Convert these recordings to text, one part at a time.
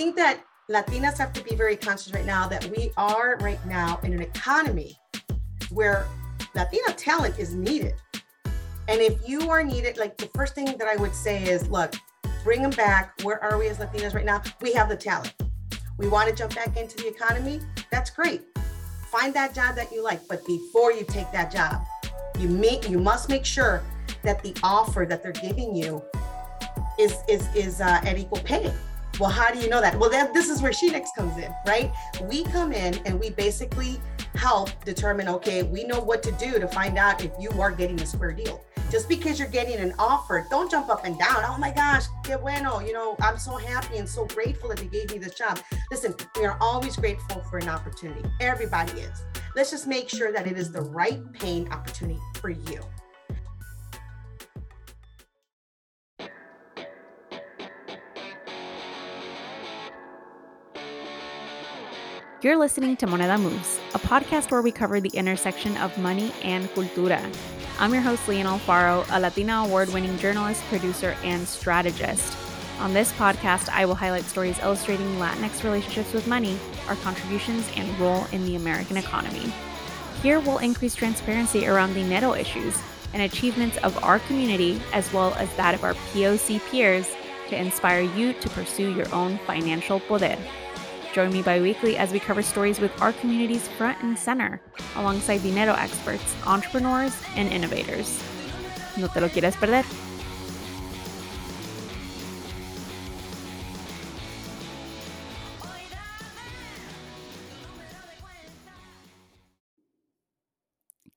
think that Latinas have to be very conscious right now that we are right now in an economy where Latina talent is needed. And if you are needed, like the first thing that I would say is look, bring them back. Where are we as Latinas right now? We have the talent. We want to jump back into the economy. That's great. Find that job that you like. But before you take that job, you make you must make sure that the offer that they're giving you is is is uh, at equal pay. Well, how do you know that? Well, then this is where SheNext comes in, right? We come in and we basically help determine, okay, we know what to do to find out if you are getting a square deal. Just because you're getting an offer, don't jump up and down. Oh my gosh, que bueno. You know, I'm so happy and so grateful that they gave me this job. Listen, we are always grateful for an opportunity. Everybody is. Let's just make sure that it is the right paying opportunity for you. You're listening to Moneda Moves, a podcast where we cover the intersection of money and cultura. I'm your host, Leanne Alfaro, a Latina award winning journalist, producer, and strategist. On this podcast, I will highlight stories illustrating Latinx relationships with money, our contributions, and role in the American economy. Here, we'll increase transparency around the dinero issues and achievements of our community, as well as that of our POC peers, to inspire you to pursue your own financial poder. Join me bi weekly as we cover stories with our community's front and center, alongside dinero experts, entrepreneurs, and innovators. No te lo quieres perder.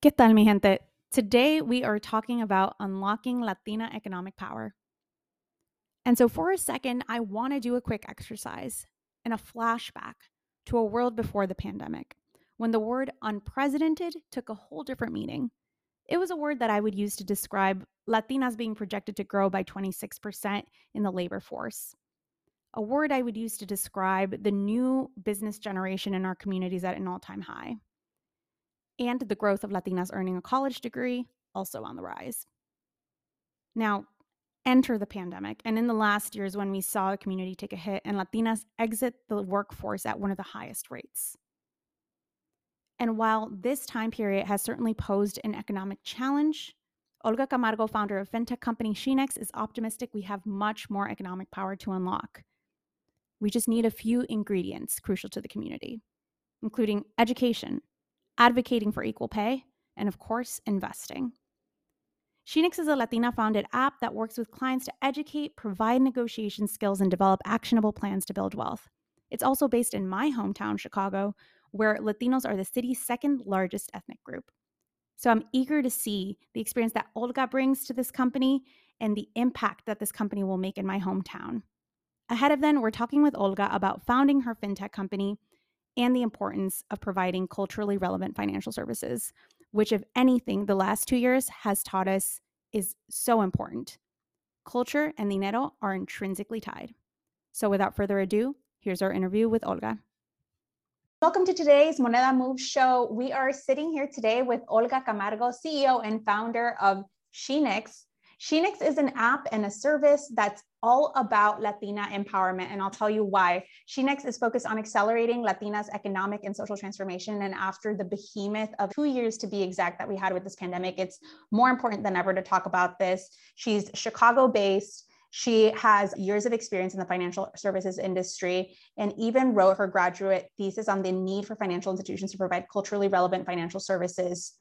¿Qué tal, mi gente? Today we are talking about unlocking Latina economic power. And so, for a second, I want to do a quick exercise and a flashback to a world before the pandemic, when the word unprecedented took a whole different meaning. It was a word that I would use to describe Latinas being projected to grow by 26% in the labor force. A word I would use to describe the new business generation in our communities at an all time high. And the growth of Latinas earning a college degree, also on the rise. Now, enter the pandemic. And in the last years, when we saw the community take a hit and Latinas exit the workforce at one of the highest rates. And while this time period has certainly posed an economic challenge, Olga Camargo, founder of fintech company SheNext, is optimistic we have much more economic power to unlock. We just need a few ingredients crucial to the community, including education, advocating for equal pay, and of course, investing. SheNext is a Latina founded app that works with clients to educate, provide negotiation skills, and develop actionable plans to build wealth. It's also based in my hometown, Chicago, where Latinos are the city's second largest ethnic group. So I'm eager to see the experience that Olga brings to this company and the impact that this company will make in my hometown. Ahead of then, we're talking with Olga about founding her fintech company and the importance of providing culturally relevant financial services, which, if anything, the last two years has taught us is so important. Culture and the dinero are intrinsically tied. So, without further ado, here's our interview with Olga. Welcome to today's Moneda Move show. We are sitting here today with Olga Camargo, CEO and founder of SheNext. SheNext is an app and a service that's all about Latina empowerment, and I'll tell you why. SheNext is focused on accelerating Latinas' economic and social transformation. And after the behemoth of two years to be exact that we had with this pandemic, it's more important than ever to talk about this. She's Chicago based. She has years of experience in the financial services industry and even wrote her graduate thesis on the need for financial institutions to provide culturally relevant financial services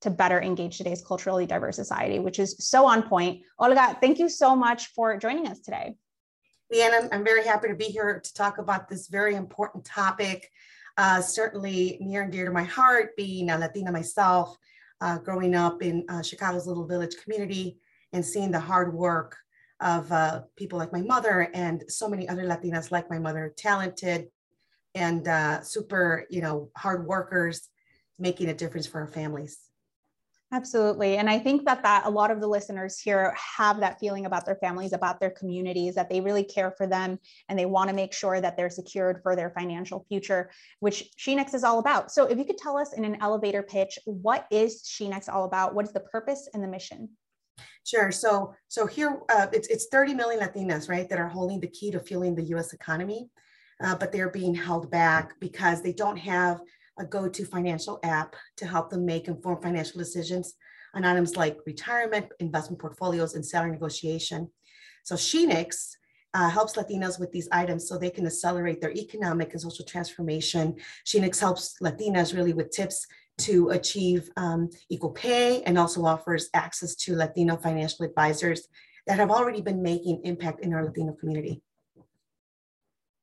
to better engage today's culturally diverse society, which is so on point. Olga, thank you so much for joining us today. Leanne, I'm, I'm very happy to be here to talk about this very important topic. Uh, certainly near and dear to my heart, being a Latina myself, uh, growing up in uh, Chicago's little village community and seeing the hard work of uh, people like my mother and so many other Latinas like my mother, talented and uh, super, you know, hard workers, making a difference for our families. Absolutely. And I think that that a lot of the listeners here have that feeling about their families, about their communities, that they really care for them and they want to make sure that they're secured for their financial future, which SheNext is all about. So if you could tell us in an elevator pitch, what is SheNext all about? What is the purpose and the mission? Sure. So so here uh, it's it's 30 million Latinas, right, that are holding the key to fueling the U.S. economy. uh, but they're being held back because they don't have a go-to financial app to help them make informed financial decisions on items like retirement, investment portfolios, and salary negotiation. So SheNext uh, helps Latinas with these items so they can accelerate their economic and social transformation. SheNext helps Latinas really with tips to achieve um, equal pay and also offers access to Latino financial advisors that have already been making impact in our Latino community.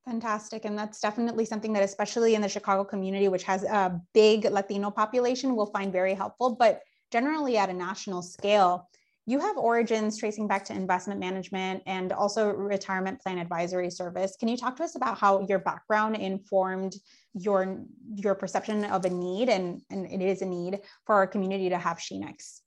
Fantastic. And that's definitely something that, especially in the Chicago community, which has a big Latino population, will find very helpful. But generally, at a national scale, you have origins tracing back to investment management and also retirement plan advisory service. Can you talk to us about how your background informed your your perception of a need and, and it is a need for our community to have SheNext?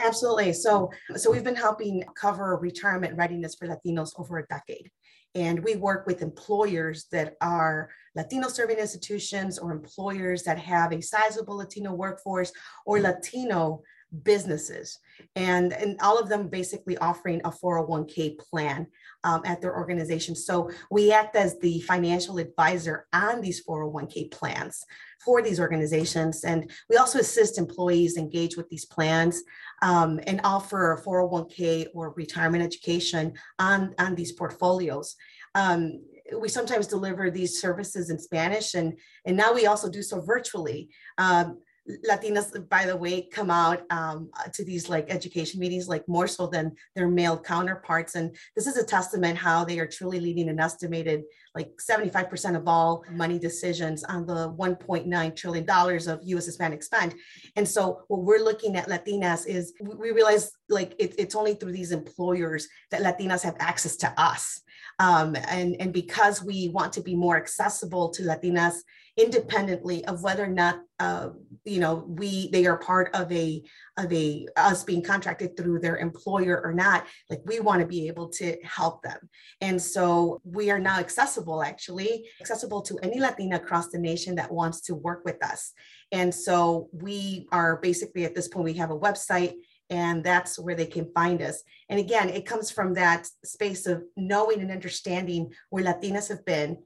Absolutely. So, so we've been helping cover retirement readiness for Latinos over a decade. And we work with employers that are Latino serving institutions or employers that have a sizable Latino workforce or Latino businesses. And and all of them basically offering a 401k plan um, at their organization. So we act as the financial advisor on these 401k plans for these organizations. And we also assist employees engage with these plans um, and offer 401k or retirement education on on these portfolios. Um, we sometimes deliver these services in Spanish, and and now we also do so virtually. Um, Latinas, by the way, come out um, to these like education meetings like more so than their male counterparts, and this is a testament how they are truly leading an estimated like 75% of all money decisions on the 1.9 trillion dollars of U.S. Hispanic spend. And so, what we're looking at Latinas is we realize like it, it's only through these employers that Latinas have access to us. Um, and, and because we want to be more accessible to Latinas independently of whether or not uh, you know we they are part of a of a us being contracted through their employer or not like we want to be able to help them and so we are now accessible actually accessible to any latina across the nation that wants to work with us and so we are basically at this point we have a website and that's where they can find us. And again, it comes from that space of knowing and understanding where Latinas have been,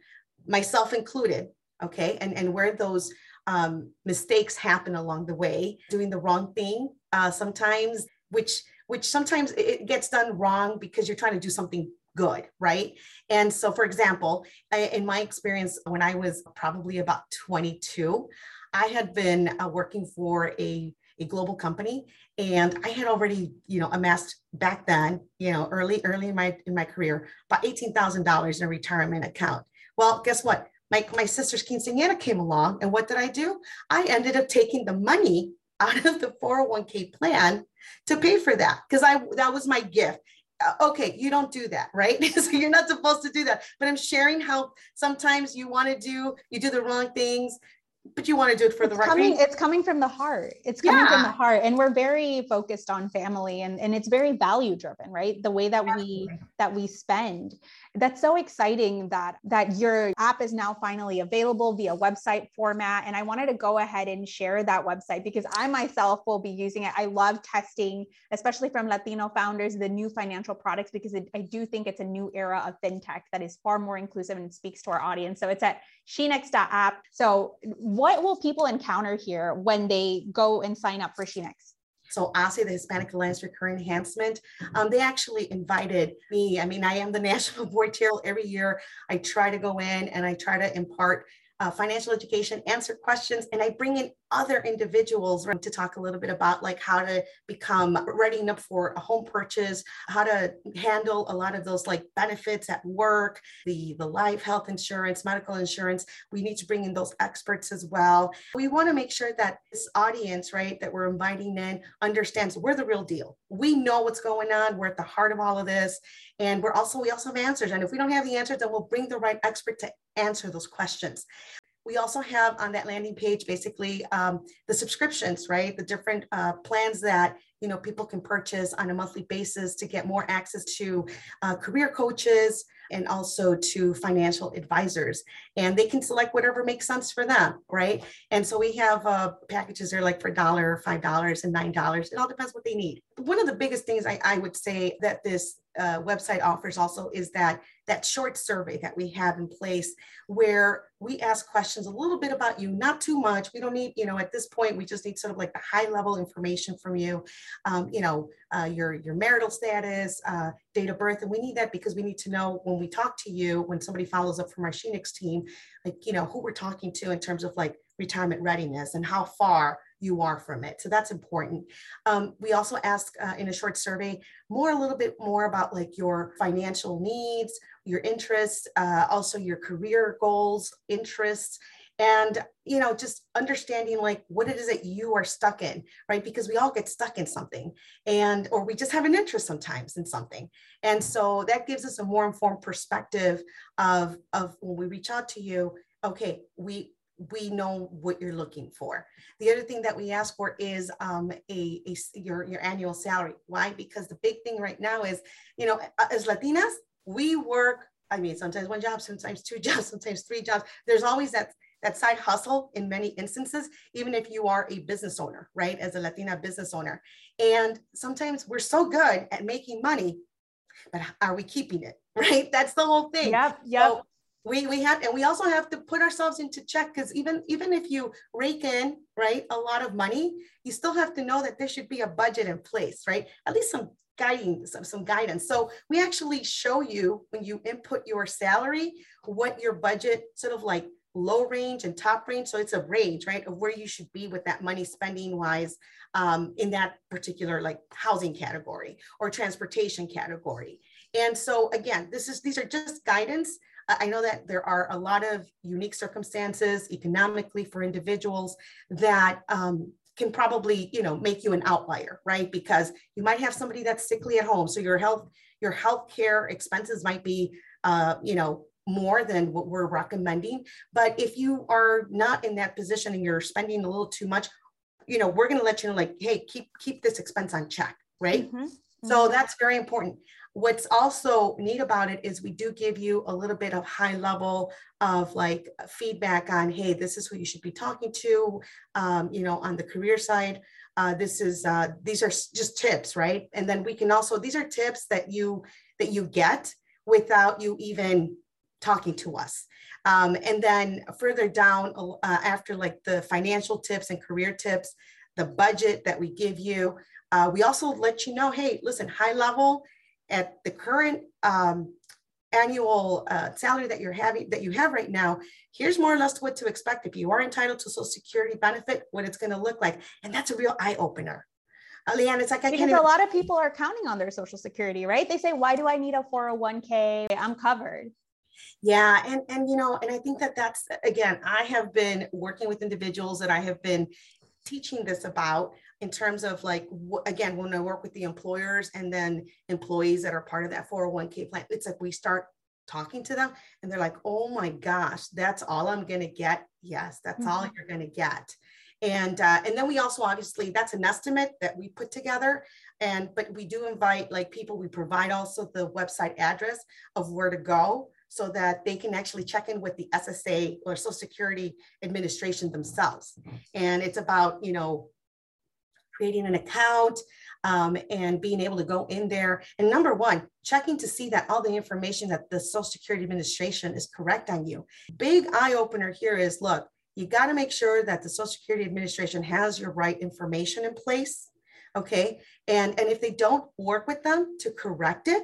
myself included, okay, and, and where those um, mistakes happen along the way, doing the wrong thing uh, sometimes, which which sometimes it gets done wrong because you're trying to do something good, right? And so, for example, in my experience, when I was probably about 22, I had been uh, working for a a global company and i had already you know amassed back then you know early early in my in my career about $18000 in a retirement account. Well guess what my, my sister's quinceañera came along and what did i do? I ended up taking the money out of the 401k plan to pay for that because i that was my gift. Uh, okay you don't do that right? So you're not supposed to do that. But i'm sharing how sometimes you want to do you do the wrong things but you want to do it for it's the right coming, reason. It's coming from the heart. It's coming yeah. from the heart. And we're very focused on family and, and it's very value driven, right? The way that Absolutely. we that we spend that's so exciting that that your app is now finally available via website format and i wanted to go ahead and share that website because i myself will be using it i love testing especially from latino founders the new financial products because it, i do think it's a new era of fintech that is far more inclusive and speaks to our audience so it's at shenext.app so what will people encounter here when they go and sign up for SheNext so HACE, the Hispanic Alliance for Career Enhancement, um, they actually invited me. I mean, I am the national board chair every year. I try to go in and I try to impart uh, financial education, answer questions, and I bring in other individuals to talk a little bit about like how to become ready up for a home purchase, how to handle a lot of those like benefits at work, the the life health insurance, medical insurance. We need to bring in those experts as well. We want to make sure that this audience, right, that we're inviting in understands we're the real deal. We know what's going on. We're at the heart of all of this. And we're also, we also have answers. And if we don't have the answers, then we'll bring the right expert to answer those questions. We also have on that landing page basically um, the subscriptions, right? The different uh, plans that you know people can purchase on a monthly basis to get more access to uh, career coaches and also to financial advisors. And they can select whatever makes sense for them, right? And so we have uh, packages are like for dollar, five dollars, and nine dollars. It all depends what they need. One of the biggest things I, I would say that this uh, website offers also is that that short survey that we have in place where we ask questions a little bit about you not too much. We don't need you know at this point we just need sort of like the high level information from you um, you know uh, your your marital status uh, date of birth. And we need that because we need to know when we talk to you when somebody follows up from our SheNext team like you know who we're talking to in terms of like retirement readiness and how far you are from it. So that's important. Um, we also ask uh, in a short survey more, a little bit more about like your financial needs, your interests, uh, also your career goals, interests, and you know just understanding like what it is that you are stuck in right because we all get stuck in something and or we just have an interest sometimes in something and so that gives us a more informed perspective of of when we reach out to you okay we we know what you're looking for. The other thing that we ask for is um, a, a, your, your annual salary. Why? Because the big thing right now is, you know, as Latinas, we work, I mean, sometimes one job, sometimes two jobs, sometimes three jobs. There's always that that side hustle in many instances, even if you are a business owner, right? As a Latina business owner. And sometimes we're so good at making money, but are we keeping it? Right? That's the whole thing. Yep. Yep. So we we have and we also have to put ourselves into check because even even if you rake in right a lot of money you still have to know that there should be a budget in place right? At least some guiding some, some guidance. So we actually show you when you input your salary what your budget sort of like low range and top range so it's a range right of where you should be with that money spending wise um, in that particular like housing category or transportation category. And so again this is these are just guidance I know that there are a lot of unique circumstances economically for individuals that um, can probably, you know, make you an outlier, right? Because you might have somebody that's sickly at home, so your health your health care expenses might be, uh, you know, more than what we're recommending. But if you are not in that position and you're spending a little too much, you know, we're going to let you know, like, hey, keep keep this expense on check, right? Mm-hmm. So mm-hmm. that's very important. What's also neat about it is we do give you a little bit of high level of like feedback on, hey, this is who you should be talking to, um, you know, on the career side. Uh, this is uh, these are just tips, right? And then we can also these are tips that you that you get without you even talking to us. Um, and then further down uh, after like the financial tips and career tips, the budget that we give you, uh, we also let you know, hey, listen, high level at the current um, annual uh, salary that you're having that you have right now here's more or less what to expect if you are entitled to social security benefit what it's going to look like and that's a real eye-opener Leanne, it's like I because a lot of people are counting on their social security, right? They say, "Why do I need a 401k? I'm covered." Yeah, and and you know, and I think that that's again, I have been working with individuals that I have been teaching this about in terms of like again when i work with the employers and then employees that are part of that 401k plan. It's like we start talking to them and they're like oh my gosh that's all i'm going to get. Yes that's mm-hmm. all you're going to get. And uh, and then we also obviously that's an estimate that we put together and but we do invite like people we provide also the website address of where to go so that they can actually check in with the ssa or social security administration themselves. And it's about you know creating an account um, and being able to go in there. And number one, checking to see that all the information that the Social Security Administration is correct on you. Big eye opener here is look, you got to make sure that the Social Security Administration has your right information in place. Okay. And, and if they don't work with them to correct it,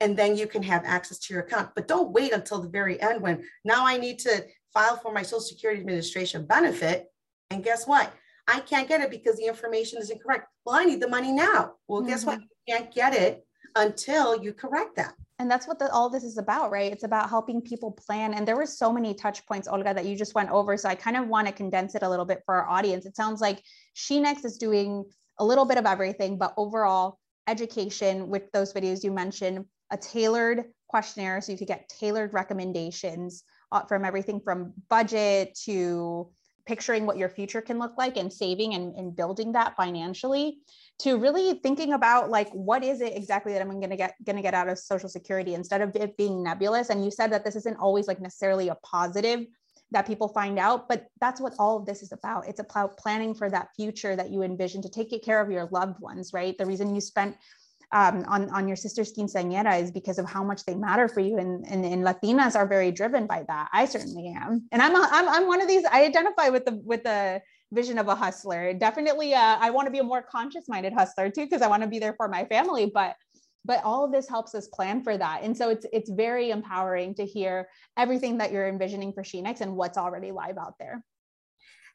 and then you can have access to your account. But don't wait until the very end when now I need to file for my Social Security Administration benefit. And guess what? I can't get it because the information is incorrect. Well, I need the money now. Well, mm-hmm. guess what? Mm-hmm. You can't get it until you correct that. And that's what the, all this is about, right? It's about helping people plan. And there were so many touch points, Olga, that you just went over. So I kind of want to condense it a little bit for our audience. It sounds like SheNext is doing a little bit of everything, but overall education with those videos you mentioned, a tailored questionnaire so you could get tailored recommendations uh, from everything from budget to picturing what your future can look like and saving and, and building that financially to really thinking about like what is it exactly that I'm going to get going to get out of social security instead of it being nebulous. And you said that this isn't always like necessarily a positive that people find out but that's what all of this is about. It's about planning for that future that you envision to take care of your loved ones right? The reason you spent um, on, on your sister's quinceañera is because of how much they matter for you. And, and, and Latinas are very driven by that. I certainly am. And I'm, a, I'm, I'm one of these, I identify with the, with the vision of a hustler. Definitely, uh, I want to be a more conscious minded hustler too, because I want to be there for my family. But but all of this helps us plan for that and so it's it's very empowering to hear everything that you're envisioning for SheNext and what's already live out there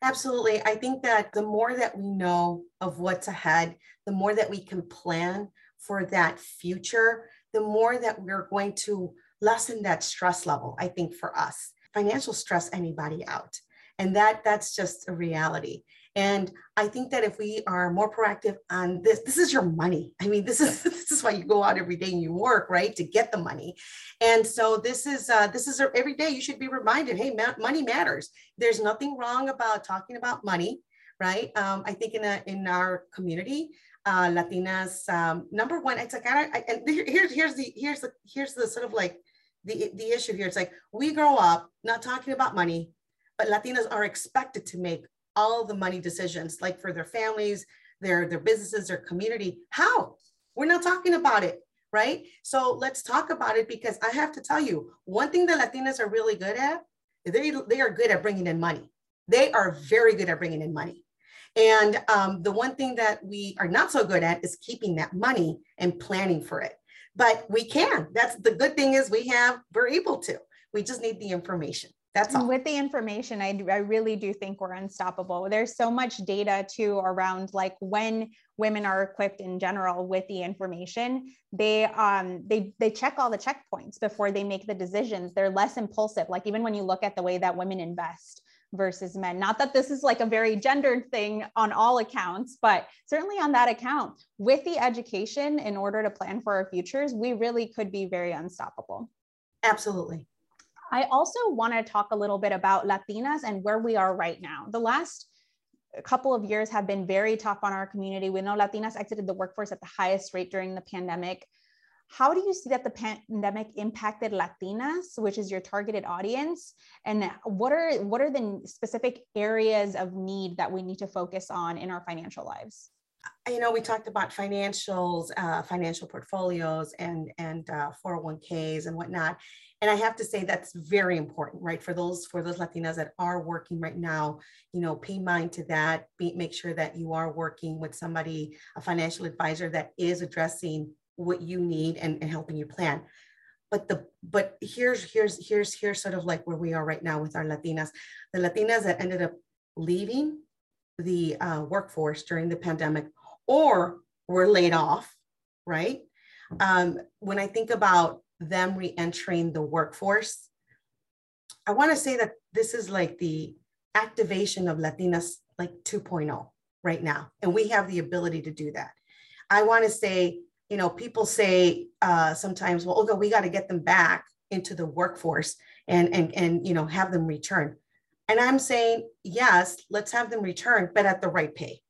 absolutely i think that the more that we know of what's ahead the more that we can plan for that future, the more that we're going to lessen that stress level, I think for us. Financial stress anybody out. And that that's just a reality. And I think that if we are more proactive on this, this is your money. I mean, this is this is why you go out every day and you work, right, to get the money. And so this is uh, this is every day you should be reminded, hey, ma- money matters. There's nothing wrong about talking about money, right? Um, I think in a in our community, uh, Latinas. Um, number one, it's like I, I and here's here's the here's the here's the sort of like the the issue here. It's like we grow up not talking about money, but Latinas are expected to make all the money decisions, like for their families, their their businesses, their community. How? We're not talking about it, right? So let's talk about it because I have to tell you, one thing that Latinas are really good at, they they are good at bringing in money. They are very good at bringing in money. And um, the one thing that we are not so good at is keeping that money and planning for it. But we can. That's the good thing is we have, we're able to. We just need the information. That's all. With the information, I, I really do think we're unstoppable. There's so much data too around like when women are equipped in general with the information, they um they they check all the checkpoints before they make the decisions. They're less impulsive. Like even when you look at the way that women invest, versus men. Not that this is like a very gendered thing on all accounts, but certainly on that account, with the education in order to plan for our futures, we really could be very unstoppable. Absolutely. I also want to talk a little bit about Latinas and where we are right now. The last couple of years have been very tough on our community. We know Latinas exited the workforce at the highest rate during the pandemic. How do you see that the pandemic impacted Latinas, which is your targeted audience? And what are what are the specific areas of need that we need to focus on in our financial lives? you know, we talked about financials, uh, financial portfolios, and and uh, 401ks and whatnot. And I have to say that's very important, right? For those for those Latinas that are working right now, you know, pay mind to that. Be, make sure that you are working with somebody, a financial advisor that is addressing what you need and, and helping you plan. But the but here's here's here's here's sort of like where we are right now with our latinas. The latinas that ended up leaving the uh, workforce during the pandemic or were laid off right? Um, when i think about them re-entering the workforce i want to say that this is like the activation of latinas like 2.0 right now and we have the ability to do that. I want to say you know, people say uh, sometimes, well, okay, we got to get them back into the workforce and and and you know have them return. And I'm saying, yes, let's have them return, but at the right pay,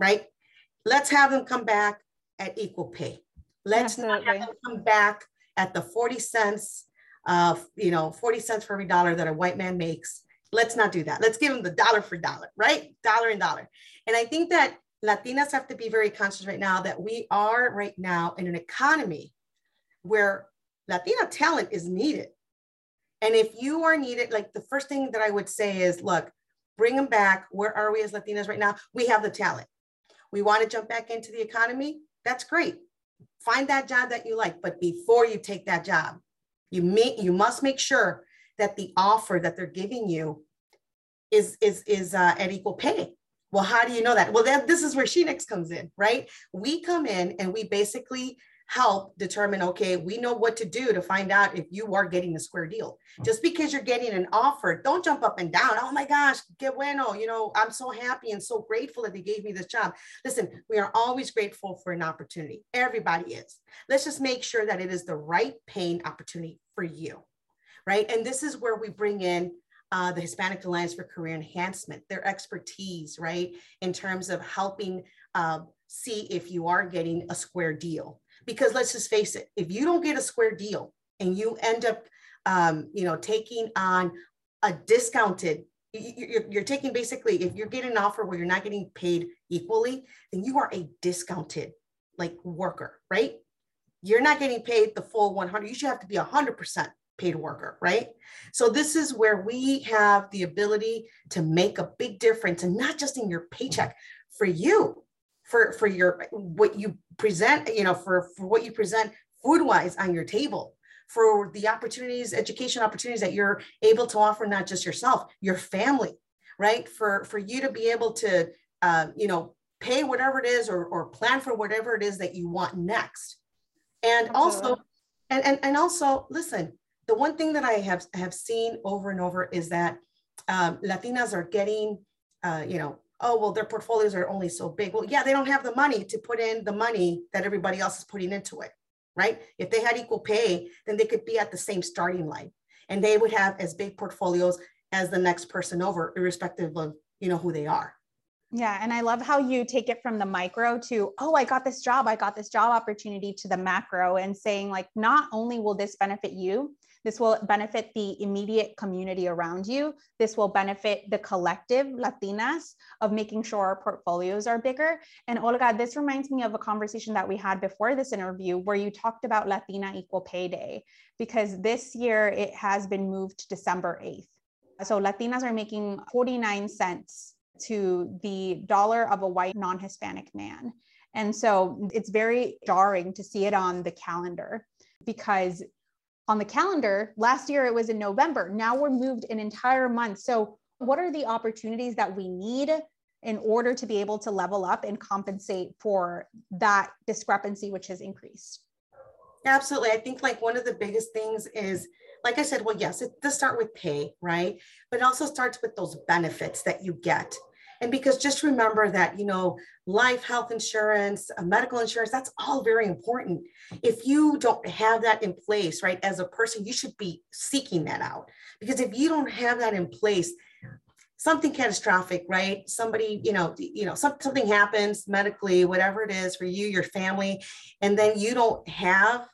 right? Let's have them come back at equal pay. Let's Absolutely. not have them come back at the 40 cents, uh, you know, 40 cents for every dollar that a white man makes. Let's not do that. Let's give them the dollar for dollar, right? Dollar and dollar. And I think that Latinas have to be very conscious right now that we are right now in an economy where Latina talent is needed. And if you are needed, like the first thing that I would say is look, bring them back. Where are we as Latinas right now? We have the talent. We want to jump back into the economy. That's great. Find that job that you like. But before you take that job, you make you must make sure that the offer that they're giving you is is is uh, at equal pay well, how do you know that? Well, then this is where SheNext comes in, right? We come in and we basically help determine okay we know what to do to find out if you are getting a square deal. Mm. Just because you're getting an offer don't jump up and down. Oh my gosh que bueno you know i'm so happy and so grateful that they gave me this job. Listen we are always grateful for an opportunity. Everybody is. Let's just make sure that it is the right paying opportunity for you right? And this is where we bring in uh, the Hispanic Alliance for Career Enhancement, their expertise, right, in terms of helping uh, see if you are getting a square deal. Because let's just face it, if you don't get a square deal and you end up, um, you know, taking on a discounted, you're, you're taking basically, if you're getting an offer where you're not getting paid equally, then you are a discounted like worker, right? You're not getting paid the full 100. You should have to be 100% paid worker, right? So this is where we have the ability to make a big difference and not just in your paycheck for you, for for your what you present, you know, for for what you present food wise on your table, for the opportunities, education opportunities that you're able to offer not just yourself, your family, right? For for you to be able to uh, you know, pay whatever it is or or plan for whatever it is that you want next. And also and, and and also listen, the one thing that I have have seen over and over is that um, Latinas are getting, uh, you know, oh well, their portfolios are only so big. Well, yeah, they don't have the money to put in the money that everybody else is putting into it, right? If they had equal pay, then they could be at the same starting line, and they would have as big portfolios as the next person over, irrespective of you know who they are. Yeah. And I love how you take it from the micro to, oh, I got this job, I got this job opportunity to the macro and saying, like, not only will this benefit you, this will benefit the immediate community around you. This will benefit the collective Latinas of making sure our portfolios are bigger. And Olga, this reminds me of a conversation that we had before this interview where you talked about Latina Equal Pay Day, because this year it has been moved to December 8th. So Latinas are making 49 cents to the dollar of a white non Hispanic man. And so it's very jarring to see it on the calendar because on the calendar. Last year it was in November. Now we're moved an entire month. So, what are the opportunities that we need in order to be able to level up and compensate for that discrepancy, which has increased? Absolutely. I think like one of the biggest things is, like I said, well, yes, it does start with pay, right? But it also starts with those benefits that you get. And because just remember that, you know, life, health insurance, uh, medical insurance, that's all very important. If you don't have that in place, right, as a person, you should be seeking that out. Because if you don't have that in place, something catastrophic, right? Somebody, you know, you know, some, something happens medically, whatever it is for you, your family, and then you don't have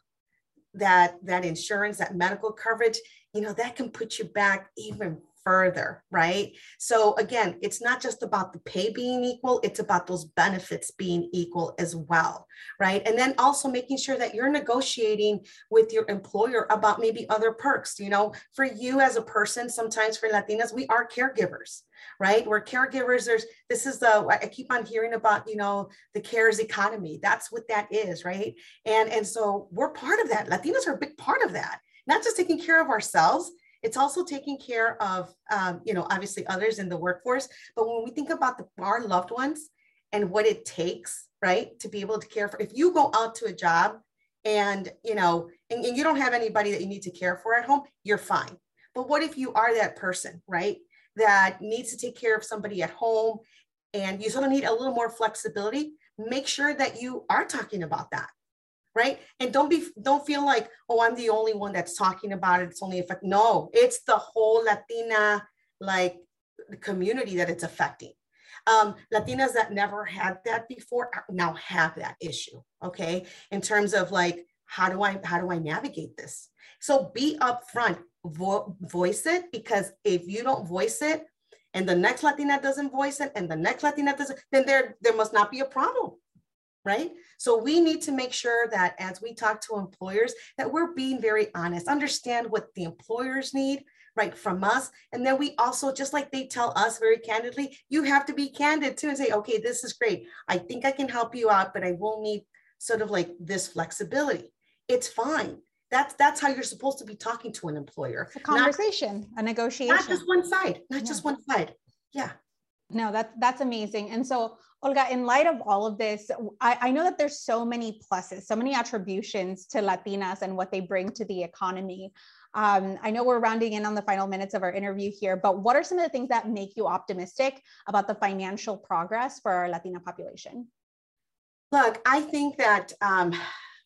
that that insurance, that medical coverage, you know, that can put you back even further, right? So again, it's not just about the pay being equal, it's about those benefits being equal as well, right? And then also making sure that you're negotiating with your employer about maybe other perks. You know, for you as a person, sometimes for Latinas, we are caregivers, right? We're caregivers. There's this is the I keep on hearing about, you know, the cares economy. That's what that is, right? And and so we're part of that. Latinas are a big part of that. Not just taking care of ourselves, it's also taking care of, um, you know, obviously others in the workforce. But when we think about the, our loved ones and what it takes, right, to be able to care for, if you go out to a job and, you know, and, and you don't have anybody that you need to care for at home, you're fine. But what if you are that person, right, that needs to take care of somebody at home and you sort of need a little more flexibility? Make sure that you are talking about that right? And don't be don't feel like, oh, I'm the only one that's talking about it. It's only affect. No, it's the whole Latina like community that it's affecting. Um, Latinas that never had that before now have that issue. Okay, in terms of like, how do I how do I navigate this? So be upfront, vo- voice it because if you don't voice it, and the next Latina doesn't voice it, and the next Latina doesn't, then there there must not be a problem right? So we need to make sure that as we talk to employers that we're being very honest, understand what the employers need, right, from us. And then we also, just like they tell us very candidly, you have to be candid too and say, okay, this is great. I think I can help you out, but I will need sort of like this flexibility. It's fine. That's that's how you're supposed to be talking to an employer. It's a conversation, not, a negotiation. Not just one side, not yeah. just one side. Yeah. No, that that's amazing. And so Olga, in light of all of this, I, I, know that there's so many pluses, so many attributions to Latinas and what they bring to the economy. Um, I know we're rounding in on the final minutes of our interview here, but what are some of the things that make you optimistic about the financial progress for our Latina population? Look, I think that um,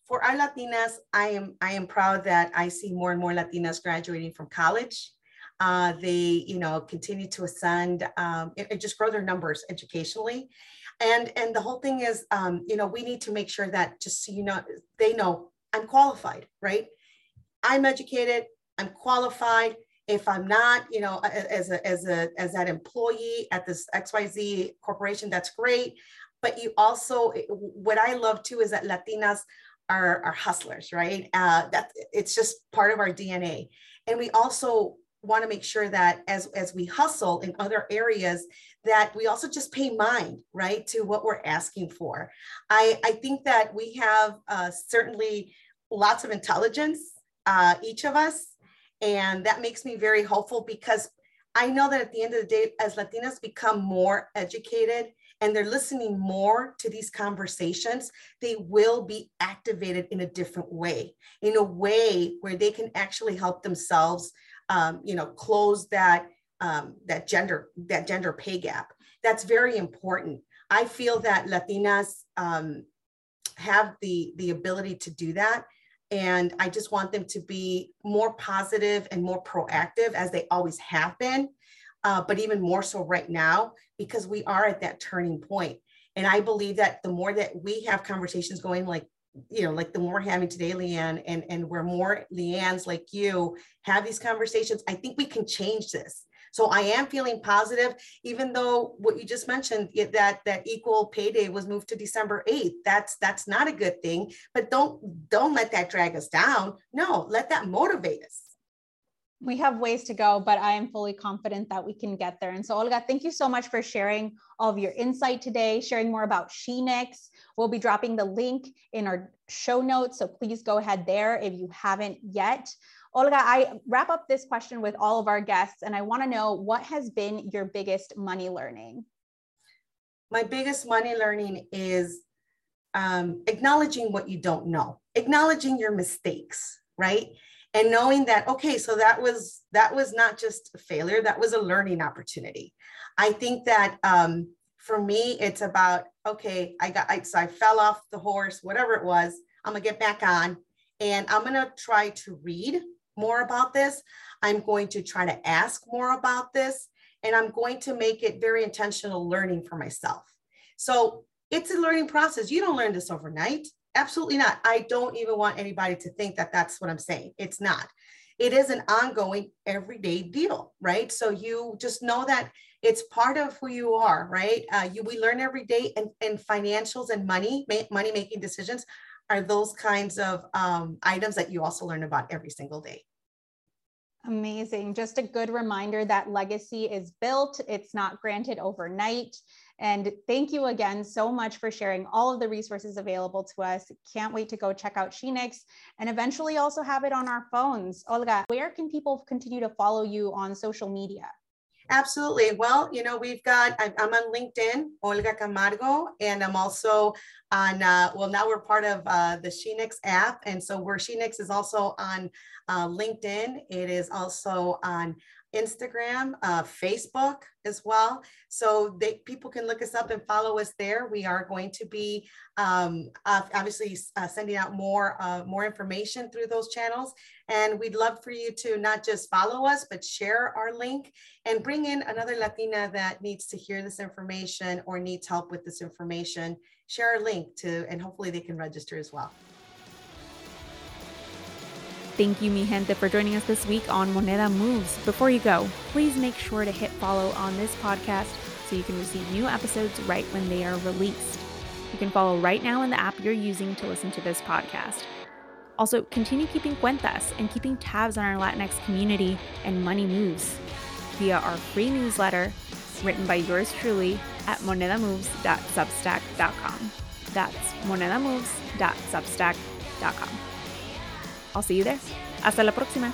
for our Latinas, I am I am proud that I see more and more Latinas graduating from college. Uh, they, you know, continue to ascend um, and just grow their numbers educationally. And and the whole thing is, um, you know, we need to make sure that just so you know, they know I'm qualified, right? I'm educated, I'm qualified. If I'm not, you know, as a as a as that employee at this XYZ corporation, that's great. But you also, what I love too is that Latinas are, are hustlers, right? Uh, that it's just part of our DNA. And we also want to make sure that as as we hustle in other areas that we also just pay mind right to what we're asking for. I i think that we have uh, certainly lots of intelligence uh, each of us and that makes me very hopeful because i know that at the end of the day as latinas become more educated and they're listening more to these conversations, they will be activated in a different way, in a way where they can actually help themselves um, you know, close that um, that gender that gender pay gap. That's very important. I feel that Latinas um, have the the ability to do that, and I just want them to be more positive and more proactive as they always have been, uh, but even more so right now because we are at that turning point. And I believe that the more that we have conversations going like you know, like the more we're having today, Leanne, and and where more Leanne's like you have these conversations, I think we can change this. So I am feeling positive, even though what you just mentioned that that equal pay day was moved to December 8th. That's that's not a good thing. But don't don't let that drag us down. No, let that motivate us we have ways to go, but I am fully confident that we can get there. And so, Olga, thank you so much for sharing all of your insight today, sharing more about SheNext. We'll be dropping the link in our show notes. So please go ahead there if you haven't yet. Olga, I wrap up this question with all of our guests, and I want to know what has been your biggest money learning? My biggest money learning is um, acknowledging what you don't know, acknowledging your mistakes, right? and knowing that okay so that was that was not just a failure that was a learning opportunity i think that um, for me it's about okay i got I, so i fell off the horse whatever it was i'm gonna get back on and i'm gonna try to read more about this i'm going to try to ask more about this and i'm going to make it very intentional learning for myself so it's a learning process you don't learn this overnight Absolutely not. I don't even want anybody to think that that's what I'm saying. It's not. It is an ongoing everyday deal, right? So you just know that it's part of who you are, right? Uh, you we learn every day, and, and financials and money, ma- money making decisions are those kinds of um, items that you also learn about every single day. Amazing. Just a good reminder that legacy is built, it's not granted overnight. And thank you again so much for sharing all of the resources available to us. Can't wait to go check out SheNext and eventually also have it on our phones. Olga, where can people continue to follow you on social media? Absolutely. Well, you know, we've got, I'm on LinkedIn, Olga Camargo, and I'm also on, uh, well, now we're part of uh, the SheNext app. And so where SheNext is also on uh, LinkedIn, it is also on Instagram, uh, Facebook as well. So they, people can look us up and follow us there. We are going to be um, obviously uh, sending out more, uh, more information through those channels. And we'd love for you to not just follow us, but share our link and bring in another Latina that needs to hear this information or needs help with this information. Share our link to, and hopefully they can register as well. Thank you, mi gente, for joining us this week on Moneda Moves. Before you go, please make sure to hit follow on this podcast so you can receive new episodes right when they are released. You can follow right now in the app you're using to listen to this podcast. Also, continue keeping cuentas and keeping tabs on our Latinx community and money moves via our free newsletter written by yours truly at monedamoves.substack.com. That's monedamoves.substack.com. I'll see you there. Hasta la próxima.